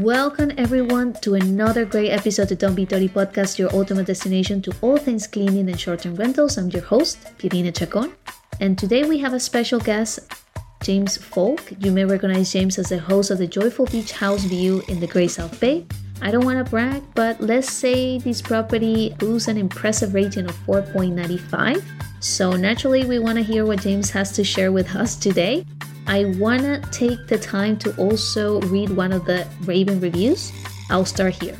Welcome everyone to another great episode of Don't Be Dirty Podcast, your ultimate destination to all things cleaning and short-term rentals. I'm your host, Pirina Chacon, and today we have a special guest, James Folk. You may recognize James as the host of the Joyful Beach House View in the Great South Bay. I don't want to brag, but let's say this property boasts an impressive rating of 4.95. So naturally, we want to hear what James has to share with us today. I wanna take the time to also read one of the Raven reviews. I'll start here.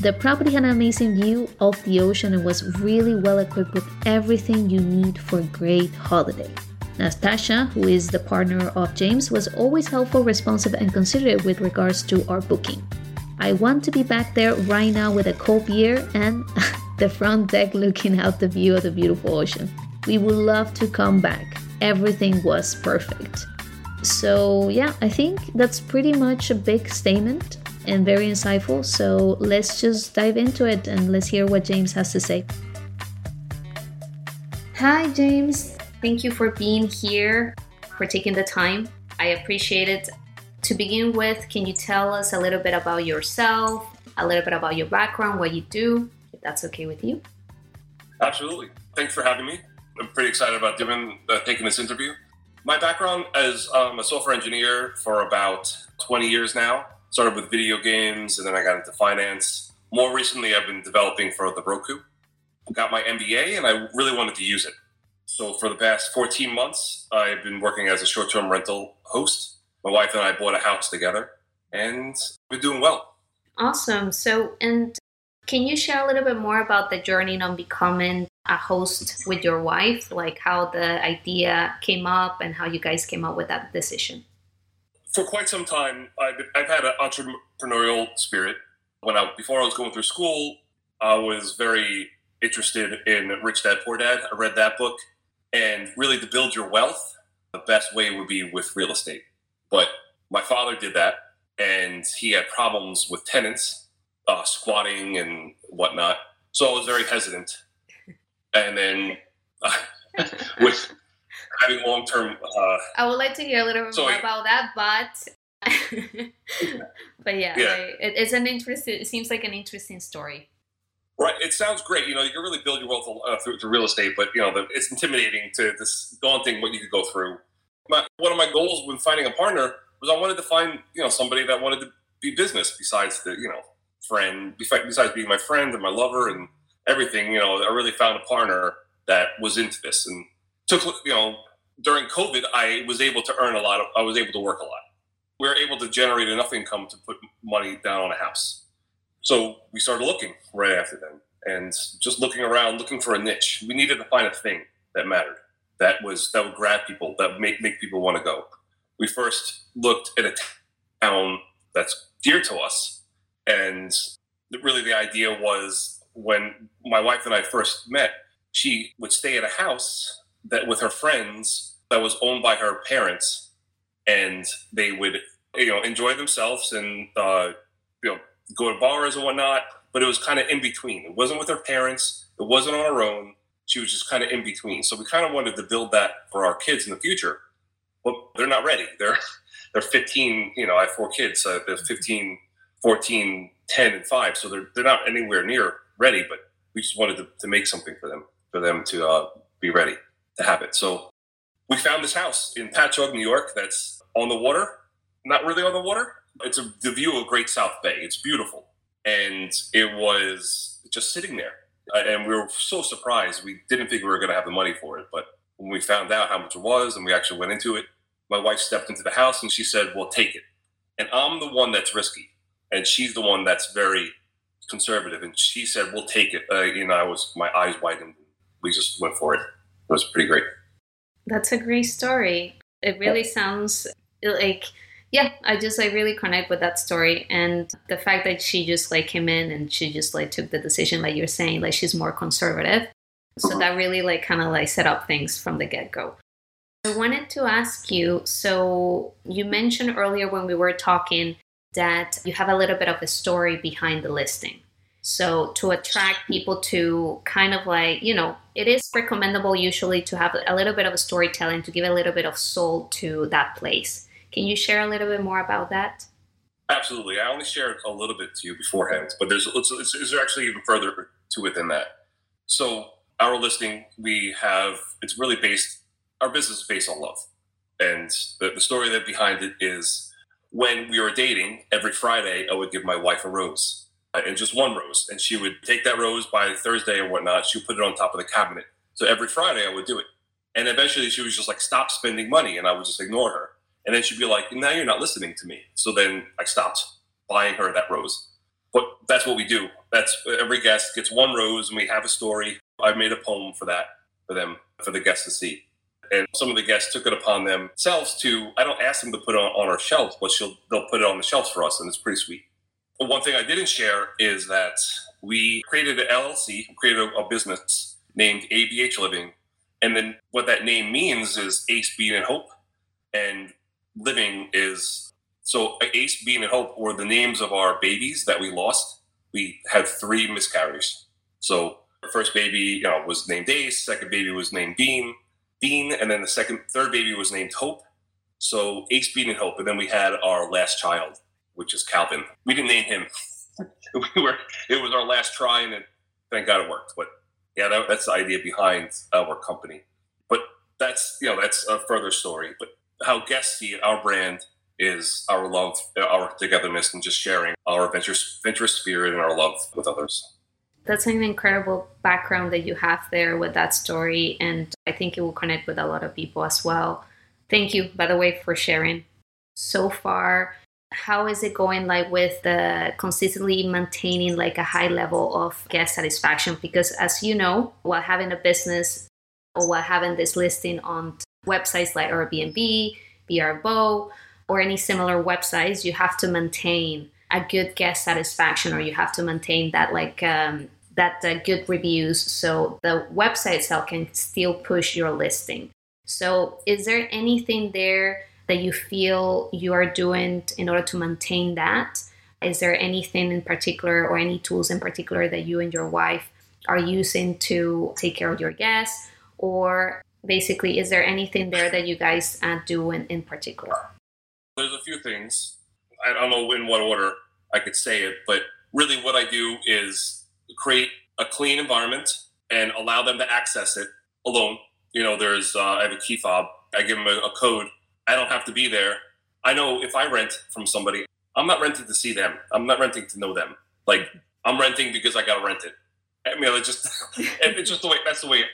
The property had an amazing view of the ocean and was really well equipped with everything you need for a great holiday. Natasha, who is the partner of James, was always helpful, responsive, and considerate with regards to our booking. I want to be back there right now with a cold beer and the front deck looking out the view of the beautiful ocean. We would love to come back. Everything was perfect. So, yeah, I think that's pretty much a big statement and very insightful. So, let's just dive into it and let's hear what James has to say. Hi, James. Thank you for being here, for taking the time. I appreciate it. To begin with, can you tell us a little bit about yourself, a little bit about your background, what you do, if that's okay with you? Absolutely. Thanks for having me. I'm pretty excited about doing uh, taking this interview. My background as um, a software engineer for about 20 years now. Started with video games, and then I got into finance. More recently, I've been developing for the Roku. Got my MBA, and I really wanted to use it. So for the past 14 months, I've been working as a short-term rental host. My wife and I bought a house together, and we're doing well. Awesome. So, and can you share a little bit more about the journey on becoming a host with your wife, like how the idea came up and how you guys came up with that decision? For quite some time, I've, I've had an entrepreneurial spirit. When I before I was going through school, I was very interested in Rich Dad Poor Dad. I read that book, and really to build your wealth, the best way would be with real estate. But my father did that, and he had problems with tenants, uh, squatting and whatnot. So I was very hesitant and then uh, with having long term. Uh, I would like to hear a little bit so more about that, but. but yeah, yeah. Like, it, it's an interesting. It seems like an interesting story. Right. It sounds great. You know, you can really build your wealth uh, through, through, real estate, but you know, the, it's intimidating to this daunting what you could go through. My, one of my goals when finding a partner was I wanted to find you know somebody that wanted to be business besides the you know friend besides being my friend and my lover and everything, you know, I really found a partner that was into this and took, you know, during COVID, I was able to earn a lot of, I was able to work a lot. We were able to generate enough income to put money down on a house. So we started looking right after then and just looking around, looking for a niche. We needed to find a thing that mattered, that was, that would grab people, that make, make people want to go. We first looked at a town that's dear to us. And really the idea was when my wife and I first met, she would stay at a house that with her friends that was owned by her parents, and they would you know enjoy themselves and uh, you know go to bars and whatnot. But it was kind of in between. It wasn't with her parents. It wasn't on her own. She was just kind of in between. So we kind of wanted to build that for our kids in the future. But they're not ready. They're they're 15. You know, I have four kids. So they're 15, 14, 10, and five. So they're they're not anywhere near ready, but we just wanted to, to make something for them, for them to uh, be ready to have it. So we found this house in Patchogue, New York, that's on the water, not really on the water. It's a, the view of Great South Bay. It's beautiful. And it was just sitting there. Uh, and we were so surprised. We didn't think we were going to have the money for it. But when we found out how much it was and we actually went into it, my wife stepped into the house and she said, Well, take it. And I'm the one that's risky. And she's the one that's very conservative, and she said, "We'll take it." Uh, you know, I was my eyes widened. We just went for it. It was pretty great. That's a great story. It really sounds like yeah i just like really connect with that story and the fact that she just like came in and she just like took the decision like you're saying like she's more conservative so mm-hmm. that really like kind of like set up things from the get-go i wanted to ask you so you mentioned earlier when we were talking that you have a little bit of a story behind the listing. So to attract people to kind of like, you know, it is recommendable usually to have a little bit of a storytelling to give a little bit of soul to that place. Can you share a little bit more about that? Absolutely. I only shared a little bit to you beforehand, but there's it's, it's, there's actually even further to it than that. So our listing, we have it's really based. Our business is based on love, and the, the story that behind it is when we were dating. Every Friday, I would give my wife a rose, uh, and just one rose, and she would take that rose by Thursday or whatnot. She would put it on top of the cabinet. So every Friday, I would do it, and eventually, she was just like, "Stop spending money," and I would just ignore her. And then she'd be like, now you're not listening to me. So then I stopped buying her that rose. But that's what we do. That's every guest gets one rose and we have a story. I've made a poem for that for them, for the guests to see. And some of the guests took it upon themselves to, I don't ask them to put it on, on our shelves, but she'll, they'll put it on the shelves for us. And it's pretty sweet. But one thing I didn't share is that we created an LLC, created a, a business named ABH Living. And then what that name means is Ace, Bean, and Hope. And living is so Ace, Bean, and Hope were the names of our babies that we lost. We had three miscarriages. So first baby, you know, was named Ace. Second baby was named Bean, Bean, and then the second, third baby was named Hope. So Ace, Bean, and Hope, and then we had our last child, which is Calvin. We didn't name him. we were. It was our last try, and it, thank God it worked. But yeah, that, that's the idea behind our company. But that's you know that's a further story. But how guests see it, our brand is our love, our togetherness, and just sharing our adventurous, adventurous spirit and our love with others. That's an incredible background that you have there with that story, and I think it will connect with a lot of people as well. Thank you, by the way, for sharing. So far, how is it going like with the consistently maintaining like a high level of guest satisfaction because as you know while having a business or while having this listing on websites like Airbnb, Vrbo, or any similar websites, you have to maintain a good guest satisfaction or you have to maintain that like um, that uh, good reviews so the website itself can still push your listing. So, is there anything there that you feel you are doing in order to maintain that? Is there anything in particular or any tools in particular that you and your wife are using to take care of your guests? Or basically, is there anything there that you guys uh, do in, in particular? There's a few things. I don't know in what order I could say it, but really what I do is create a clean environment and allow them to access it alone. You know, there's, uh, I have a key fob. I give them a, a code. I don't have to be there. I know if I rent from somebody, I'm not renting to see them. I'm not renting to know them. Like I'm renting because I got to rent it. I mean, it's just, it's just the way, that's the way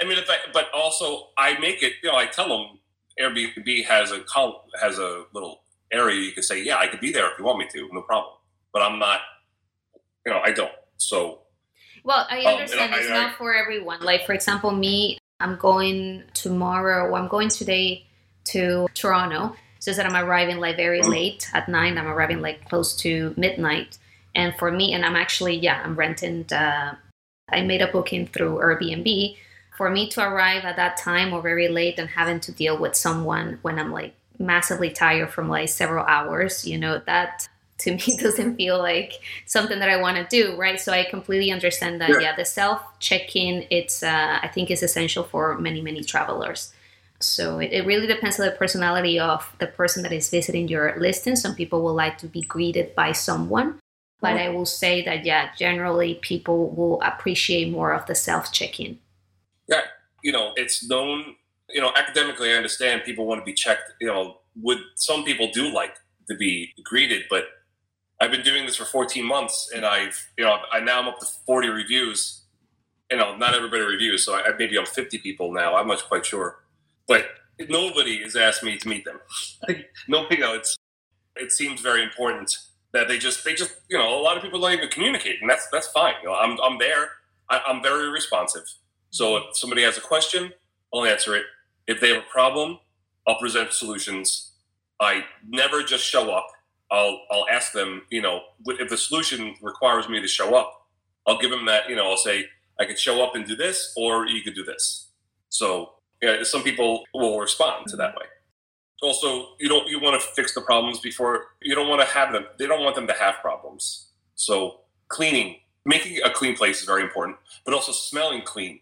I mean, if I, but also I make it. You know, I tell them Airbnb has a col- has a little area you can say, yeah, I could be there if you want me to, no problem. But I'm not. You know, I don't. So. Well, I understand um, it's I, not I, for everyone. Like, for example, me, I'm going tomorrow. Or I'm going today to Toronto. So that I'm arriving like very mm-hmm. late at night. I'm arriving like close to midnight. And for me, and I'm actually, yeah, I'm renting. Uh, I made a booking through Airbnb for me to arrive at that time or very late and having to deal with someone when I'm like massively tired from like several hours, you know, that to me doesn't feel like something that I want to do, right? So I completely understand that. Yeah, yeah the self check-in, it's uh, I think is essential for many many travelers. So it, it really depends on the personality of the person that is visiting your listing. Some people will like to be greeted by someone, but I will say that yeah, generally people will appreciate more of the self check-in. Yeah, you know, it's known. You know, academically, I understand people want to be checked. You know, would some people do like to be greeted, but I've been doing this for 14 months, and I've you know, I now I'm up to 40 reviews. You know, not everybody reviews, so I, maybe I'm 50 people now. I'm not quite sure, but nobody has asked me to meet them. no, you know, it's it seems very important that they just they just you know a lot of people don't even communicate, and that's that's fine. You know, I'm I'm there. I, I'm very responsive. So if somebody has a question, I'll answer it. If they have a problem, I'll present solutions. I never just show up. I'll I'll ask them, you know, if the solution requires me to show up, I'll give them that, you know, I'll say I could show up and do this, or you could do this. So yeah, some people will respond to that way. Also, you don't you want to fix the problems before you don't want to have them. They don't want them to have problems. So cleaning, making a clean place is very important, but also smelling clean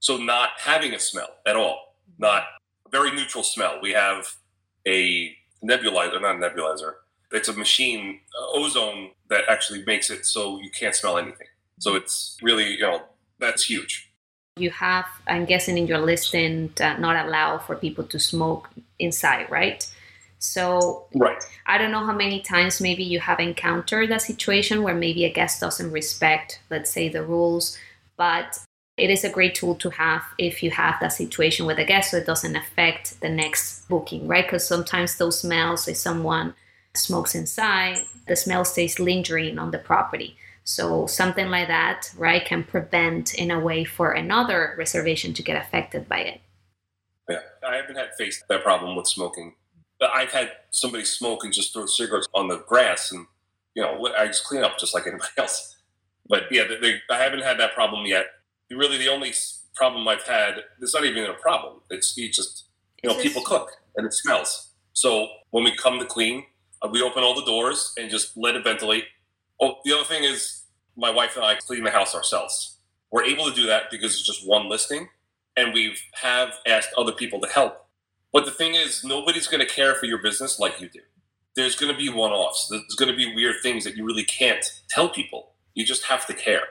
so not having a smell at all, not very neutral smell. We have a nebulizer, not a nebulizer. it's a machine, uh, ozone, that actually makes it so you can't smell anything. So it's really, you know, that's huge. You have, I'm guessing, in your listing, uh, not allow for people to smoke inside, right? So right. I don't know how many times maybe you have encountered a situation where maybe a guest doesn't respect, let's say, the rules, but it is a great tool to have if you have that situation with a guest so it doesn't affect the next booking, right? Because sometimes those smells, if someone smokes inside, the smell stays lingering on the property. So something like that, right, can prevent in a way for another reservation to get affected by it. Yeah, I haven't had faced that problem with smoking. But I've had somebody smoke and just throw cigarettes on the grass, and you know, I just clean up just like anybody else. But yeah, they, I haven't had that problem yet. Really, the only problem I've had, it's not even a problem. It's you just, you know, people cook and it smells. So when we come to clean, uh, we open all the doors and just let it ventilate. Oh, the other thing is, my wife and I clean the house ourselves. We're able to do that because it's just one listing, and we have asked other people to help. But the thing is, nobody's going to care for your business like you do. There's going to be one offs. There's going to be weird things that you really can't tell people. You just have to care.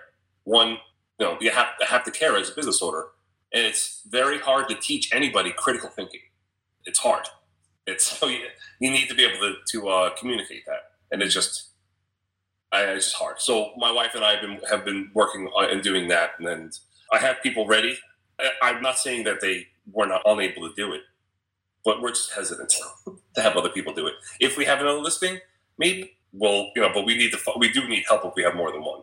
One, you know, you have to have to care as a business owner, and it's very hard to teach anybody critical thinking. It's hard. It's so you, you need to be able to to uh, communicate that, and it's just I, it's just hard. So my wife and I have been have been working and doing that, and I have people ready. I, am not saying that they were not unable to do it, but we're just hesitant to have other people do it. If we have another listing, maybe we'll you know, but we need to we do need help if we have more than one.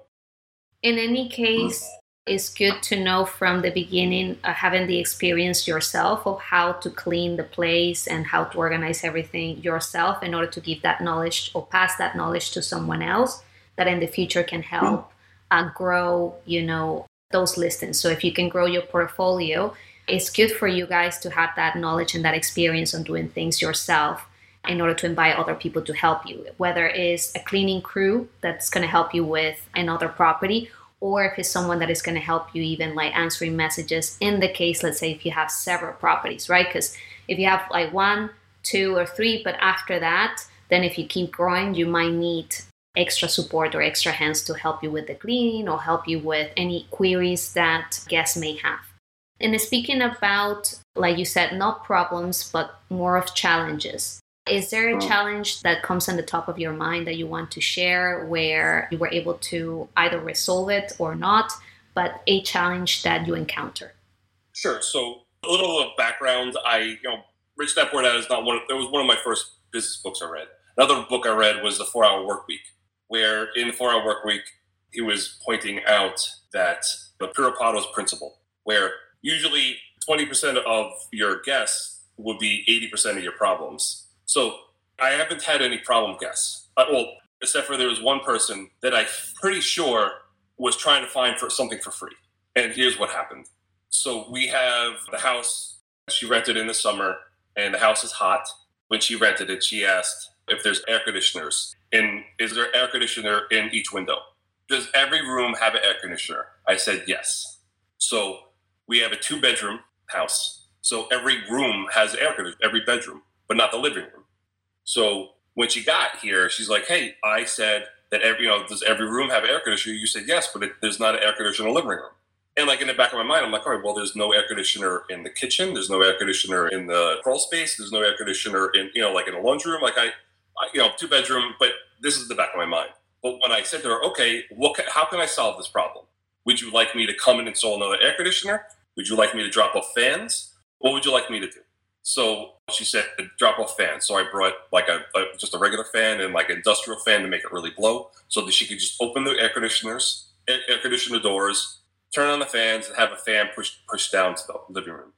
In any case, it's good to know from the beginning, uh, having the experience yourself of how to clean the place and how to organize everything yourself in order to give that knowledge or pass that knowledge to someone else that in the future can help uh, grow, you know, those listings. So if you can grow your portfolio, it's good for you guys to have that knowledge and that experience on doing things yourself in order to invite other people to help you, whether it's a cleaning crew that's going to help you with another property or if it's someone that is going to help you even like answering messages in the case let's say if you have several properties right because if you have like one two or three but after that then if you keep growing you might need extra support or extra hands to help you with the cleaning or help you with any queries that guests may have. And speaking about, like you said, not problems, but more of challenges. Is there a challenge that comes on the top of your mind that you want to share where you were able to either resolve it or not, but a challenge that you encounter? Sure. So a little of background. I, you know, Rich Dad Poor Dad is not one. Of, that was one of my first business books I read. Another book I read was The Four Hour Work Week where in the four hour work week, he was pointing out that the Pareto's principle, where usually 20% of your guests would be 80% of your problems. So I haven't had any problem guests. Uh, well, except for there was one person that I'm pretty sure was trying to find for something for free. And here's what happened. So we have the house she rented in the summer, and the house is hot. When she rented it, she asked if there's air conditioners in is there air conditioner in each window? Does every room have an air conditioner? I said yes. So we have a two bedroom house. So every room has air conditioner, every bedroom, but not the living room. So when she got here, she's like, "Hey, I said that every you know does every room have air conditioner?" You said yes, but it, there's not an air conditioner in the living room. And like in the back of my mind, I'm like, all right, well, there's no air conditioner in the kitchen. There's no air conditioner in the crawl space. There's no air conditioner in, you know, like in the laundry room. Like I, you know, two bedroom, but this is the back of my mind. But when I said to her, okay, what, how can I solve this problem? Would you like me to come and install another air conditioner? Would you like me to drop off fans? What would you like me to do? So she said, drop off fan. So I brought like a, a just a regular fan and like an industrial fan to make it really blow so that she could just open the air conditioners, air, air conditioner doors, turn on the fans, and have a fan pushed pushed down to the living room.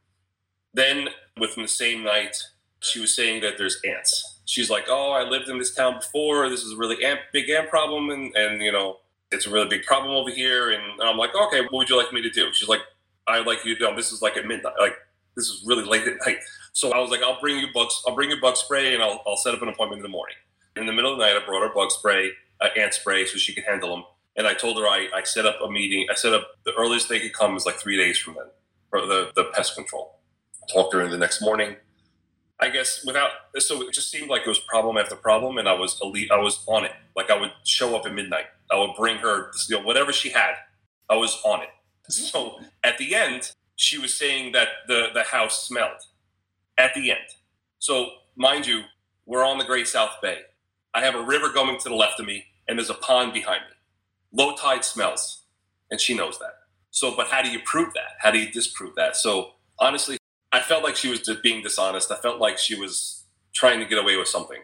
Then within the same night, she was saying that there's ants she's like, "Oh, I lived in this town before. This is a really amp, big ant problem, and and you know, it's a really big problem over here." And I'm like, "Okay, what would you like me to do?" She's like, "I like you to know this is like at midnight. Like this is really late at night." So I was like, "I'll bring you bugs. I'll bring you bug spray, and I'll I'll set up an appointment in the morning." In the middle of the night, I brought her bug spray, uh, ant spray, so she could handle them. And I told her I, I set up a meeting. I set up the earliest they could come is like three days from then for the, the pest control. Talked to her in the next morning I guess without so it just seemed like it was problem after problem, and I was elite. I was on it. Like I would show up at midnight. I would bring her, you know, whatever she had. I was on it. So at the end, she was saying that the the house smelled. At the end, so mind you, we're on the Great South Bay. I have a river going to the left of me, and there's a pond behind me. Low tide smells, and she knows that. So, but how do you prove that? How do you disprove that? So honestly, I felt like she was being dishonest. I felt like she was trying to get away with something.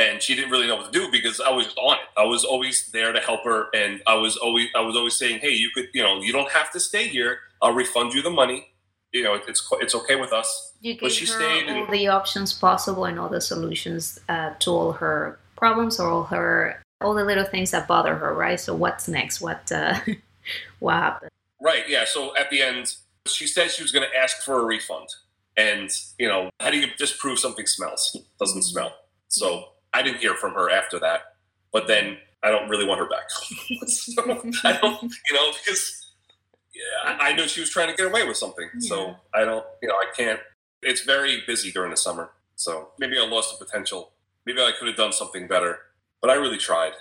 And she didn't really know what to do because I was just on it. I was always there to help her, and I was always I was always saying, "Hey, you could, you know, you don't have to stay here. I'll refund you the money. You know, it's it's okay with us." You gave but she her stayed all and, the options possible and all the solutions uh, to all her problems or all her all the little things that bother her, right? So what's next? What uh, what happened? Right. Yeah. So at the end, she said she was going to ask for a refund. And, you know, how do you disprove something smells? Doesn't smell. So I didn't hear from her after that. But then I don't really want her back. so I don't, you know, because yeah, I knew she was trying to get away with something. Yeah. So I don't, you know, I can't. It's very busy during the summer. So maybe I lost the potential. Maybe I could have done something better. But I really tried.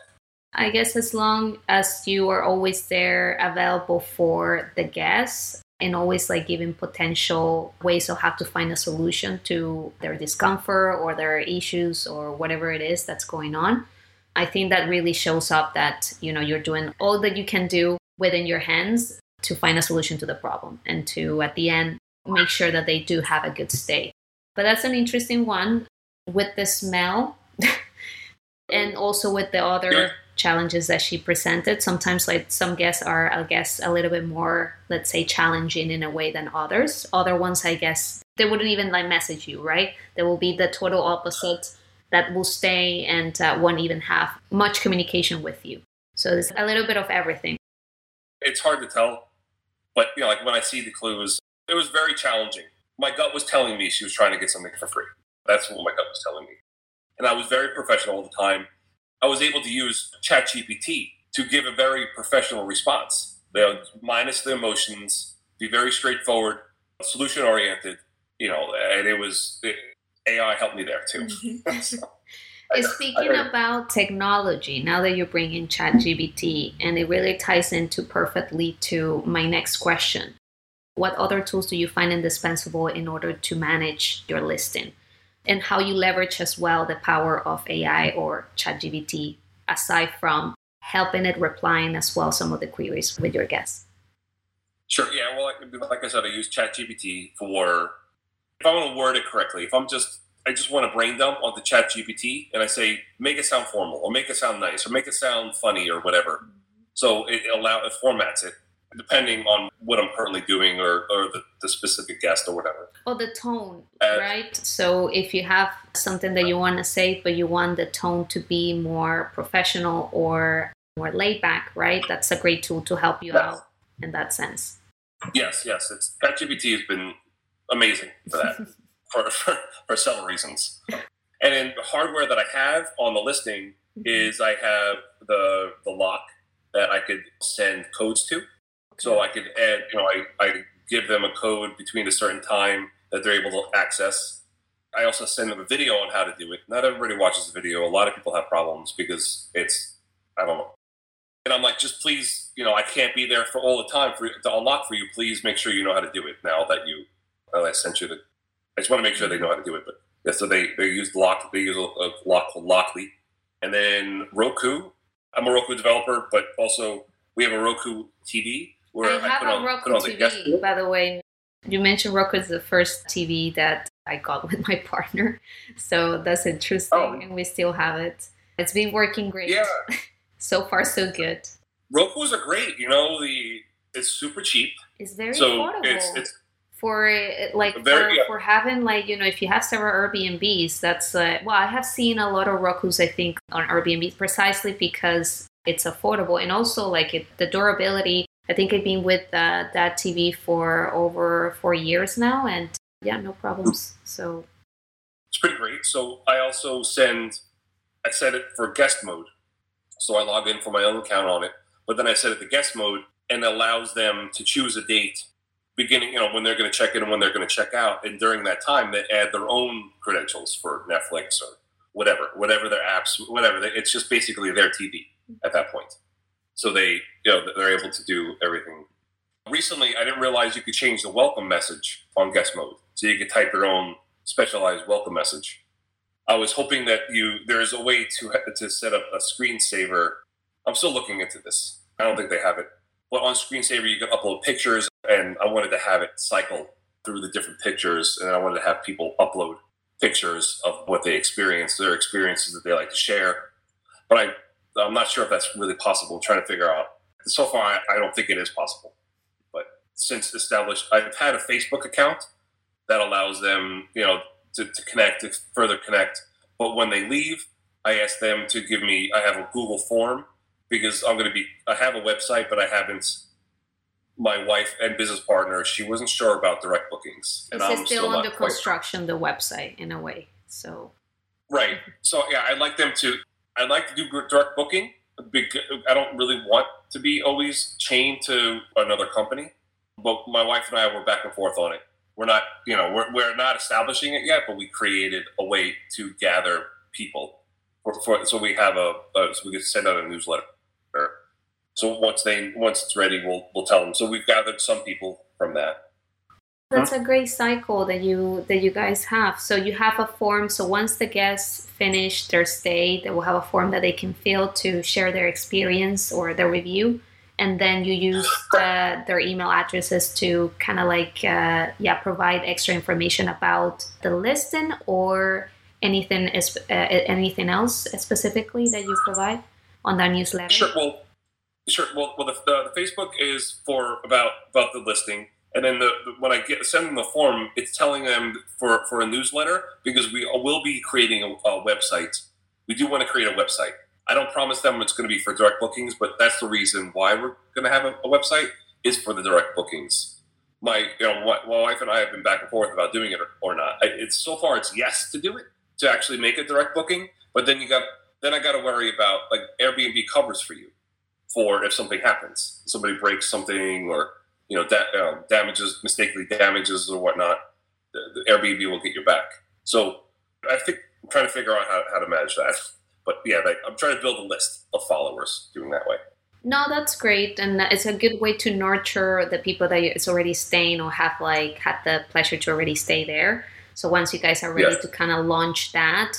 I guess as long as you are always there available for the guests and always like giving potential ways of how to find a solution to their discomfort or their issues or whatever it is that's going on. I think that really shows up that, you know, you're doing all that you can do within your hands to find a solution to the problem and to at the end make sure that they do have a good stay. But that's an interesting one with the smell and also with the other challenges that she presented. Sometimes, like some guests are, I guess, a little bit more, let's say, challenging in a way than others. Other ones, I guess, they wouldn't even like message you, right? They will be the total opposite that will stay and uh, won't even have much communication with you. So there's a little bit of everything. It's hard to tell, but you know, like when I see the clues, it was very challenging. My gut was telling me she was trying to get something for free. That's what my gut was telling me. And I was very professional all the time I was able to use ChatGPT to give a very professional response, you know, minus the emotions, be very straightforward, solution oriented, you know, and it was it, AI helped me there too. Mm-hmm. Speaking I about technology, now that you're bringing ChatGPT, and it really ties into perfectly to my next question. What other tools do you find indispensable in order to manage your listing? And how you leverage as well the power of AI or ChatGPT aside from helping it replying as well some of the queries with your guests? Sure. Yeah. Well, like, I said, I use ChatGPT for if I want to word it correctly. If I'm just I just want to brain dump onto ChatGPT and I say make it sound formal or make it sound nice or make it sound funny or whatever. So it allow it formats it depending on what I'm currently doing or, or the, the specific guest or whatever. Or the tone, uh, right? So if you have something that you want to say, but you want the tone to be more professional or more laid back, right? That's a great tool to help you out in that sense. Yes, yes. It's ChatGPT has been amazing for that, for, for, for several reasons. And in the hardware that I have on the listing mm-hmm. is I have the the lock that I could send codes to. So I could add, you know, I, I give them a code between a certain time that they're able to access. I also send them a video on how to do it. Not everybody watches the video. A lot of people have problems because it's, I don't know. And I'm like, just please, you know, I can't be there for all the time for to unlock for you. Please make sure you know how to do it now that you, well, I sent you the, I just want to make sure they know how to do it. But yeah, so they, they use lock, they use a, a lock called Lockly. And then Roku. I'm a Roku developer, but also we have a Roku TV where I have I a on, Roku TV, by the way. You mentioned Roku is the first TV that I got with my partner, so that's interesting, oh. and we still have it. It's been working great. Yeah. so far, so good. Roku's are great. You know, the it's super cheap. It's very so affordable. It's, it's for like very, for, yeah. for, having like you know if you have several Airbnbs, that's uh, well I have seen a lot of Roku's I think on Airbnb precisely because it's affordable and also like it, the durability I think I've been with uh, that TV for over four years now, and yeah, no problems. So it's pretty great. So I also send, I set it for guest mode. So I log in for my own account on it, but then I set it to guest mode and allows them to choose a date beginning, you know, when they're going to check in and when they're going to check out. And during that time, they add their own credentials for Netflix or whatever, whatever their apps, whatever. It's just basically their TV at that point. So they, you know, they're able to do everything. Recently, I didn't realize you could change the welcome message on guest mode. So you could type your own specialized welcome message. I was hoping that you there's a way to to set up a screensaver. I'm still looking into this. I don't think they have it. But on screensaver, you can upload pictures, and I wanted to have it cycle through the different pictures, and I wanted to have people upload pictures of what they experienced, their experiences that they like to share. But I, I'm not sure if that's really possible. I'm trying to figure out. So far, I, I don't think it is possible. But since established, I've had a Facebook account that allows them, you know, to, to connect, to further connect. But when they leave, I ask them to give me, I have a Google form because I'm going to be, I have a website, but I haven't, my wife and business partner, she wasn't sure about direct bookings. And I'm still, still under construction, the website in a way. So, right. So, yeah, I'd like them to, I'd like to do direct booking. I don't really want to be always chained to another company. But my wife and I were back and forth on it we're not you know we're, we're not establishing it yet but we created a way to gather people for, for so we have a, a so we can send out a newsletter so once they once it's ready we'll we'll tell them so we've gathered some people from that that's a great cycle that you that you guys have. So you have a form so once the guests finish their stay they will have a form that they can fill to share their experience or their review. And then you use the, their email addresses to kind of like uh, yeah provide extra information about the listing or anything is uh, anything else specifically that you provide on that newsletter? Sure well sure well, well the, the, the facebook is for about about the listing and then the, when I get send them the form, it's telling them for, for a newsletter because we will be creating a, a website. We do want to create a website. I don't promise them it's going to be for direct bookings, but that's the reason why we're going to have a, a website is for the direct bookings. My, you know, my, my, wife and I have been back and forth about doing it or, or not. I, it's so far it's yes to do it to actually make a direct booking, but then you got then I got to worry about like Airbnb covers for you for if something happens, somebody breaks something or you know da- uh, damages mistakenly damages or whatnot. The, the Airbnb will get you back. So I think I'm trying to figure out how, how to manage that. But yeah, like, I'm trying to build a list of followers doing that way. No, that's great, and it's a good way to nurture the people that is already staying or have like had the pleasure to already stay there. So once you guys are ready yes. to kind of launch that,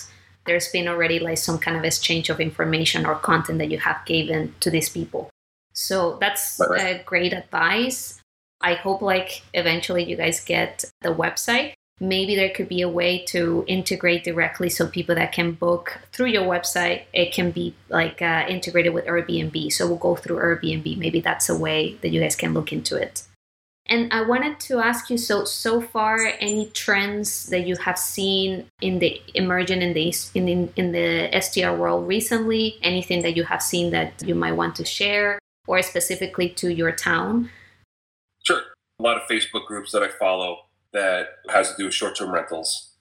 there's been already like some kind of exchange of information or content that you have given to these people. So that's right. a great advice. I hope like eventually you guys get the website. Maybe there could be a way to integrate directly so people that can book through your website. It can be like uh, integrated with airbnb. So we'll go through airbnb. Maybe that's a way that you guys can look into it. And i wanted to ask you so so far any trends that you have seen in the emerging in the in, in, in the str world recently? Anything that you have seen that you might want to share or specifically to your town sure a lot of facebook groups that i follow that has to do with short-term rentals.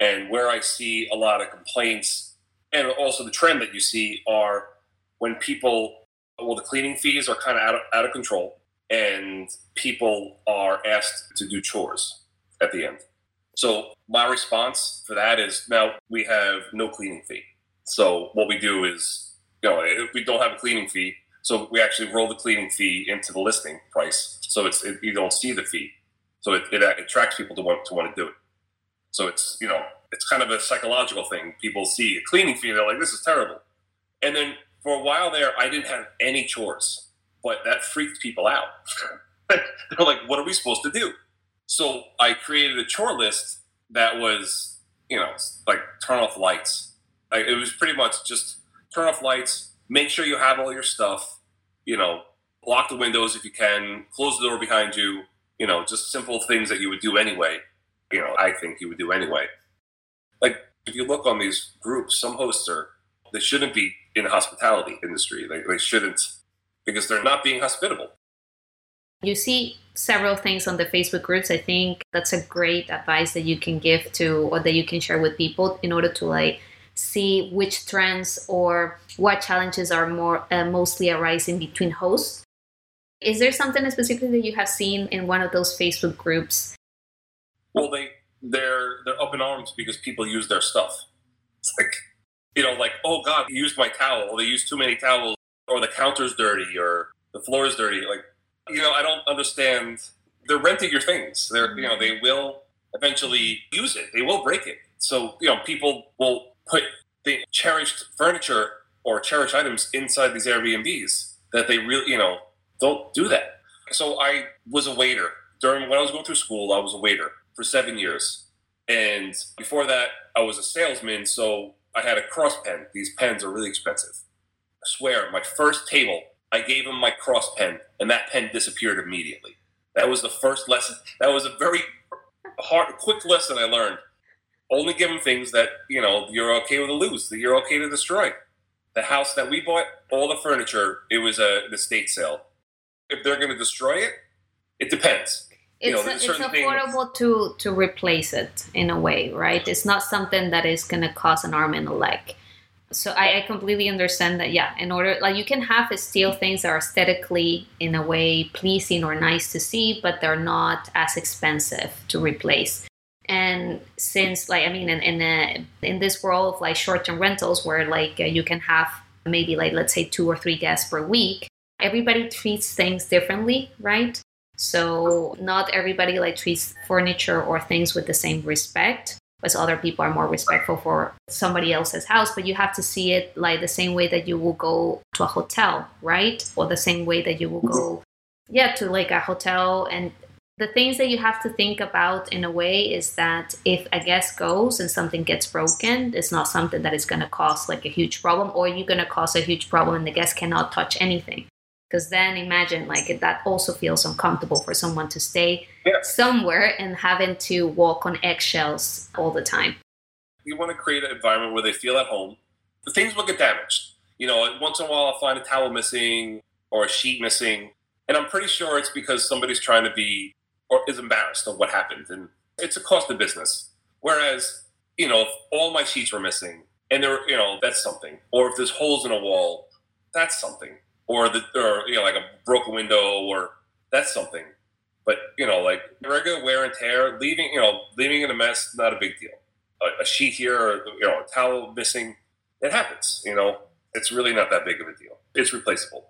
And where I see a lot of complaints, and also the trend that you see are when people, well, the cleaning fees are kind of out of, out of control, and people are asked to do chores at the end. So my response for that is now we have no cleaning fee. So what we do is, you know, if we don't have a cleaning fee, so we actually roll the cleaning fee into the listing price. So it's it, you don't see the fee. So it, it, attracts people to want to want to do it. So it's you know it's kind of a psychological thing. People see a cleaning fee, they're like, "This is terrible," and then for a while there, I didn't have any chores, but that freaked people out. they're like, "What are we supposed to do?" So I created a chore list that was you know like turn off lights. Like it was pretty much just turn off lights, make sure you have all your stuff, you know, lock the windows if you can, close the door behind you, you know, just simple things that you would do anyway. You know, I think you would do anyway. Like if you look on these groups, some hosts are they shouldn't be in the hospitality industry. They, they shouldn't because they're not being hospitable. You see several things on the Facebook groups. I think that's a great advice that you can give to or that you can share with people in order to like see which trends or what challenges are more uh, mostly arising between hosts Is there something specifically that you have seen in one of those Facebook groups? Well, they they're they're up in arms because people use their stuff. It's like you know, like oh god, they used my towel, or they used too many towels, or the counter's dirty, or the floor is dirty. Like you know, I don't understand. They're renting your things. They're you know they will eventually use it. They will break it. So you know, people will put the cherished furniture or cherished items inside these Airbnbs that they really you know don't do that. So I was a waiter during when I was going through school. I was a waiter for seven years, and before that, I was a salesman. So I had a cross pen. These pens are really expensive. I swear, my first table, I gave him my cross pen, and that pen disappeared immediately. That was the first lesson. That was a very hard, quick lesson I learned. Only give them things that you know you're okay with to lose, that you're okay to destroy. The house that we bought, all the furniture, it was a an estate sale if they're going to destroy it, it depends. It's, you know, a, it's affordable to to replace it in a way, right? It's not something that is going to cost an arm and a leg. So I, I, completely understand that. Yeah, in order like you can have steel things that are aesthetically in a way pleasing or nice to see, but they're not as expensive to replace. And since like I mean, in in, a, in this world of like short term rentals where like uh, you can have maybe like let's say two or three guests per week everybody treats things differently, right? So not everybody like treats furniture or things with the same respect as other people are more respectful for somebody else's house, but you have to see it like the same way that you will go to a hotel, right? Or the same way that you will go yeah, to like a hotel and the things that you have to think about in a way is that if a guest goes and something gets broken, it's not something that is going to cause like a huge problem, or you're going to cause a huge problem and the guest cannot touch anything. Because then imagine like that also feels uncomfortable for someone to stay yeah. somewhere and having to walk on eggshells all the time. You want to create an environment where they feel at home. The things will get damaged. You know once in a while i'll find a towel missing or a sheet missing and i'm pretty sure it's because somebody's trying to be or is embarrassed of what happened and it's a cost of business whereas you know if all my sheets were missing and there you know that's something or if there's holes in a wall that's something or the or you know like a broken window or that's something. But you know, like regular wear and tear, leaving you know leaving in a mess, not a big deal. A, a sheet here, or you know, a towel missing, it happens. You know, it's really not that big of a deal. It's replaceable.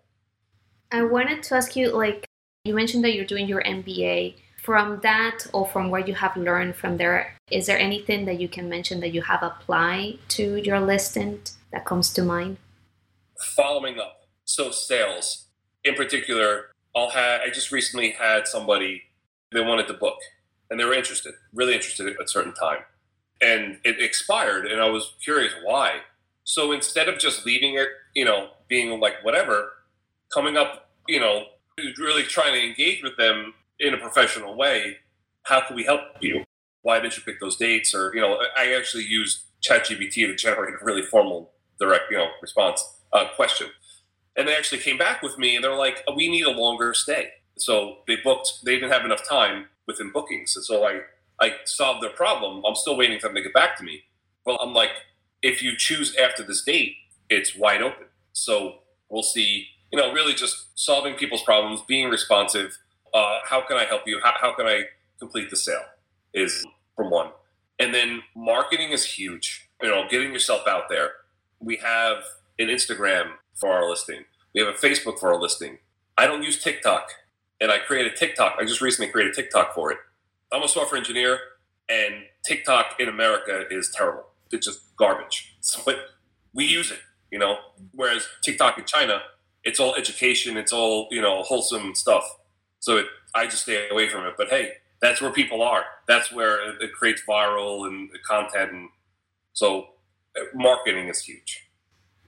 I wanted to ask you, like you mentioned that you're doing your MBA. From that, or from what you have learned from there, is there anything that you can mention that you have applied to your listing that comes to mind? Following up so sales in particular, I'll have, I just recently had somebody, they wanted the book and they were interested, really interested at a certain time. And it expired and I was curious why. So instead of just leaving it, you know, being like whatever, coming up, you know, really trying to engage with them in a professional way, how can we help you? Why didn't you pick those dates? Or, you know, I actually used ChatGPT to generate a really formal, direct, you know, response uh, question. And they actually came back with me and they're like, we need a longer stay. So they booked, they didn't have enough time within bookings. And so I, I solved their problem. I'm still waiting for them to get back to me. Well, I'm like, if you choose after this date, it's wide open. So we'll see, you know, really just solving people's problems, being responsive. Uh, how can I help you? How, how can I complete the sale? Is from one. And then marketing is huge. You know, getting yourself out there. We have an Instagram for our listing. We have a Facebook for our listing. I don't use TikTok, and I created TikTok. I just recently created TikTok for it. I'm a software engineer, and TikTok in America is terrible. It's just garbage. But we use it, you know. Whereas TikTok in China, it's all education. It's all you know, wholesome stuff. So it, I just stay away from it. But hey, that's where people are. That's where it creates viral and content, and so uh, marketing is huge.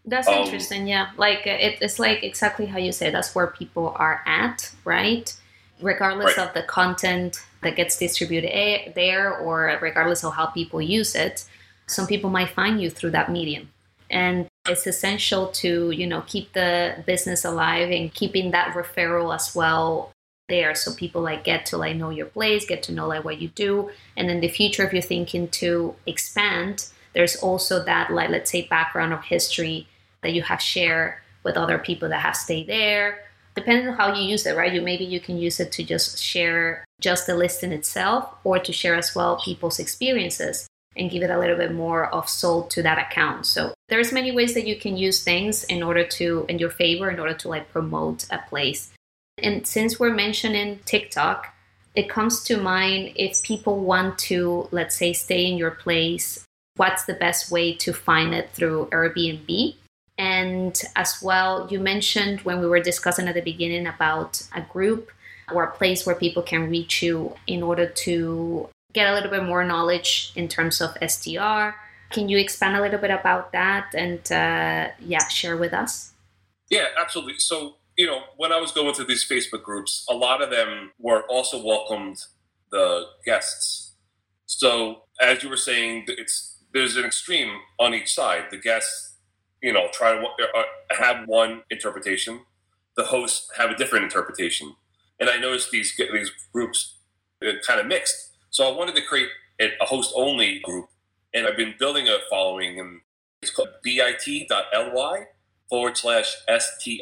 That's um, interesting. Yeah, like it, it's like exactly how you say. That's where people are at, right? Regardless right. of the content that gets distributed there, or regardless of how people use it, some people might find you through that medium, and it's essential to you know keep the business alive and keeping that referral as well there so people like get to like know your place get to know like what you do and in the future if you're thinking to expand there's also that like let's say background of history that you have shared with other people that have stayed there depending on how you use it, right? You maybe you can use it to just share just the listing itself or to share as well people's experiences and give it a little bit more of soul to that account. So there's many ways that you can use things in order to in your favor in order to like promote a place. And since we're mentioning TikTok, it comes to mind if people want to let's say stay in your place, what's the best way to find it through Airbnb? And as well, you mentioned when we were discussing at the beginning about a group or a place where people can reach you in order to get a little bit more knowledge in terms of STR. Can you expand a little bit about that and uh, yeah, share with us? Yeah, absolutely. So, you know, when I was going through these Facebook groups, a lot of them were also welcomed the guests. So, as you were saying, it's there's an extreme on each side. The guests, you know, try to uh, have one interpretation. The hosts have a different interpretation. And I noticed these these groups uh, kind of mixed so I wanted to create a host only group, and I've been building a following, and it's called bit.ly forward slash str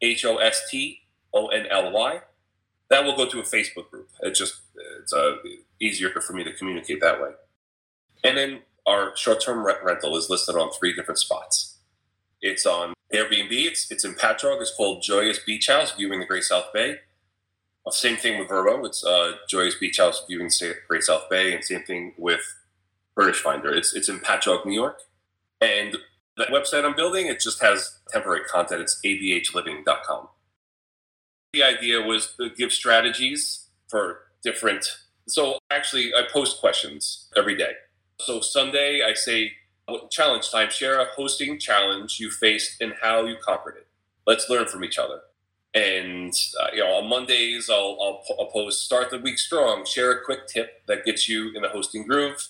h o s t o n l y. That will go to a Facebook group. It's just it's uh, easier for me to communicate that way. And then our short-term rent rental is listed on three different spots. It's on Airbnb. It's it's in Patchogue. It's called Joyous Beach House, viewing the Great South Bay. Same thing with Vrbo. It's uh, Joyous Beach House viewing Great South Bay, and same thing with Furnished Finder. It's it's in Patchogue, New York, and the website I'm building it just has temporary content. It's abhliving.com. The idea was to give strategies for different. So actually, I post questions every day. So Sunday, I say challenge time. Share a hosting challenge you faced and how you conquered it. Let's learn from each other. And uh, you know, on Mondays, I'll, I'll, I'll post start the week strong. Share a quick tip that gets you in the hosting groove.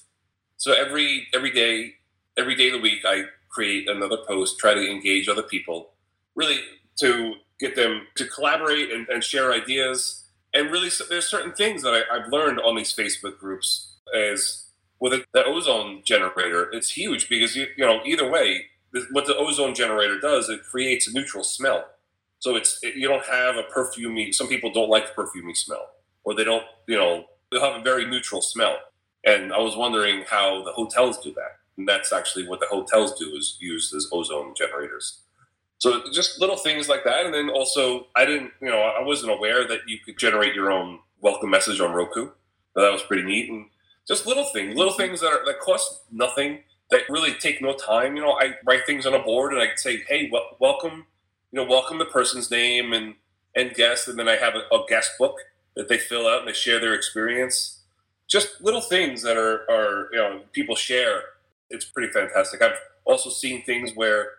So every every day, every day of the week, I create another post, try to engage other people, really to get them to collaborate and, and share ideas. And really, there's certain things that I, have learned on these Facebook groups as with the ozone generator. It's huge because you you know either way, what the ozone generator does, it creates a neutral smell so it's it, you don't have a perfumey. Some people don't like the perfumey smell, or they don't. You know, they'll have a very neutral smell. And I was wondering how the hotels do that. And that's actually what the hotels do is use as ozone generators. So just little things like that. And then also, I didn't, you know, I wasn't aware that you could generate your own welcome message on Roku. But that was pretty neat. And just little things, little mm-hmm. things that are that cost nothing, that really take no time. You know, I write things on a board and I say, hey, welcome you know, welcome the person's name and and guest, and then I have a, a guest book that they fill out and they share their experience. Just little things that are are you know people share. It's pretty fantastic. I've also seen things where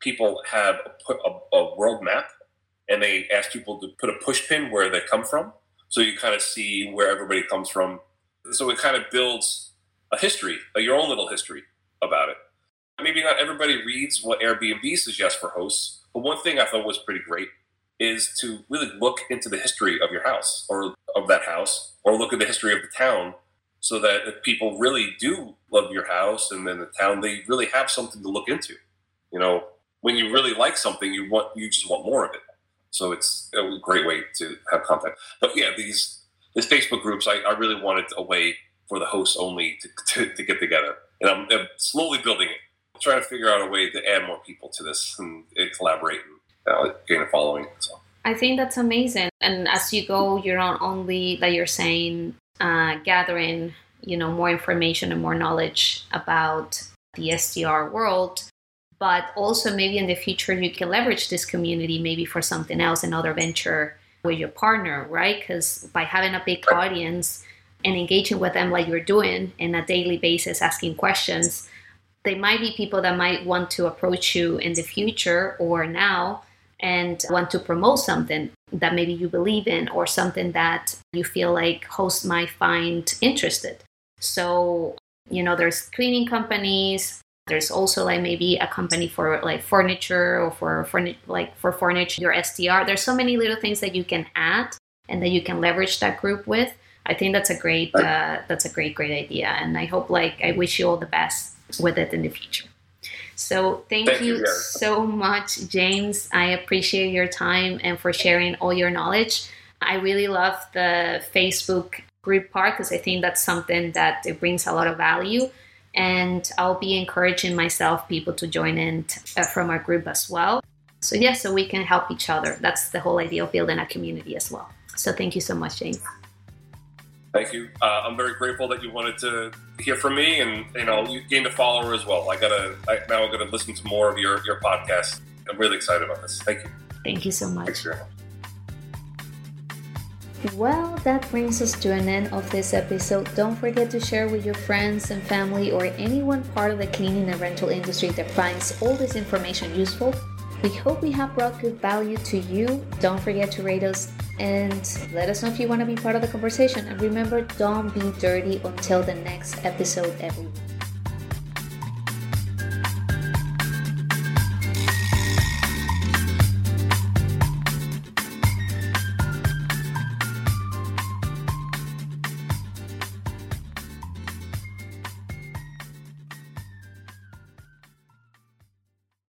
people have put a, a world map and they ask people to put a push pin where they come from, so you kind of see where everybody comes from. So it kind of builds a history, your own little history about it. Maybe not everybody reads what Airbnb suggests for hosts, but one thing I thought was pretty great is to really look into the history of your house or of that house, or look at the history of the town, so that if people really do love your house and then the town, they really have something to look into. You know, when you really like something, you want you just want more of it. So it's a great way to have contact. But yeah, these these Facebook groups, I, I really wanted a way for the hosts only to, to, to get together, and I'm, I'm slowly building it I'm trying to figure out a way to add more people to this and, and collaborate and uh, gain a following. So. I think that's amazing. And as you go, you're not only that you're saying uh, gathering, you know, more information and more knowledge about the STR world, but also maybe in the future you can leverage this community maybe for something else, another venture with your partner, right? Because by having a big audience and engaging with them like you're doing in a daily basis, asking questions, they might be people that might want to approach you in the future or now and want to promote something that maybe you believe in or something that you feel like hosts might find interested. So, you know, there's cleaning companies. There's also like maybe a company for like furniture or for, for like for furniture, your STR. There's so many little things that you can add and that you can leverage that group with. I think that's a great uh, that's a great great idea, and I hope like I wish you all the best with it in the future. So thank, thank you, you so much, James. I appreciate your time and for sharing all your knowledge. I really love the Facebook group part because I think that's something that it brings a lot of value. And I'll be encouraging myself, people to join in t- uh, from our group as well. So, yeah, so we can help each other. That's the whole idea of building a community as well. So, thank you so much, James. Thank you. Uh, I'm very grateful that you wanted to hear from me, and you know, you gained a follower as well. I gotta I, now. I'm gonna listen to more of your your podcast. I'm really excited about this. Thank you. Thank you so much. Thanks very much. Well, that brings us to an end of this episode. Don't forget to share with your friends and family or anyone part of the cleaning and rental industry that finds all this information useful. We hope we have brought good value to you. Don't forget to rate us and let us know if you want to be part of the conversation. And remember, don't be dirty until the next episode every week.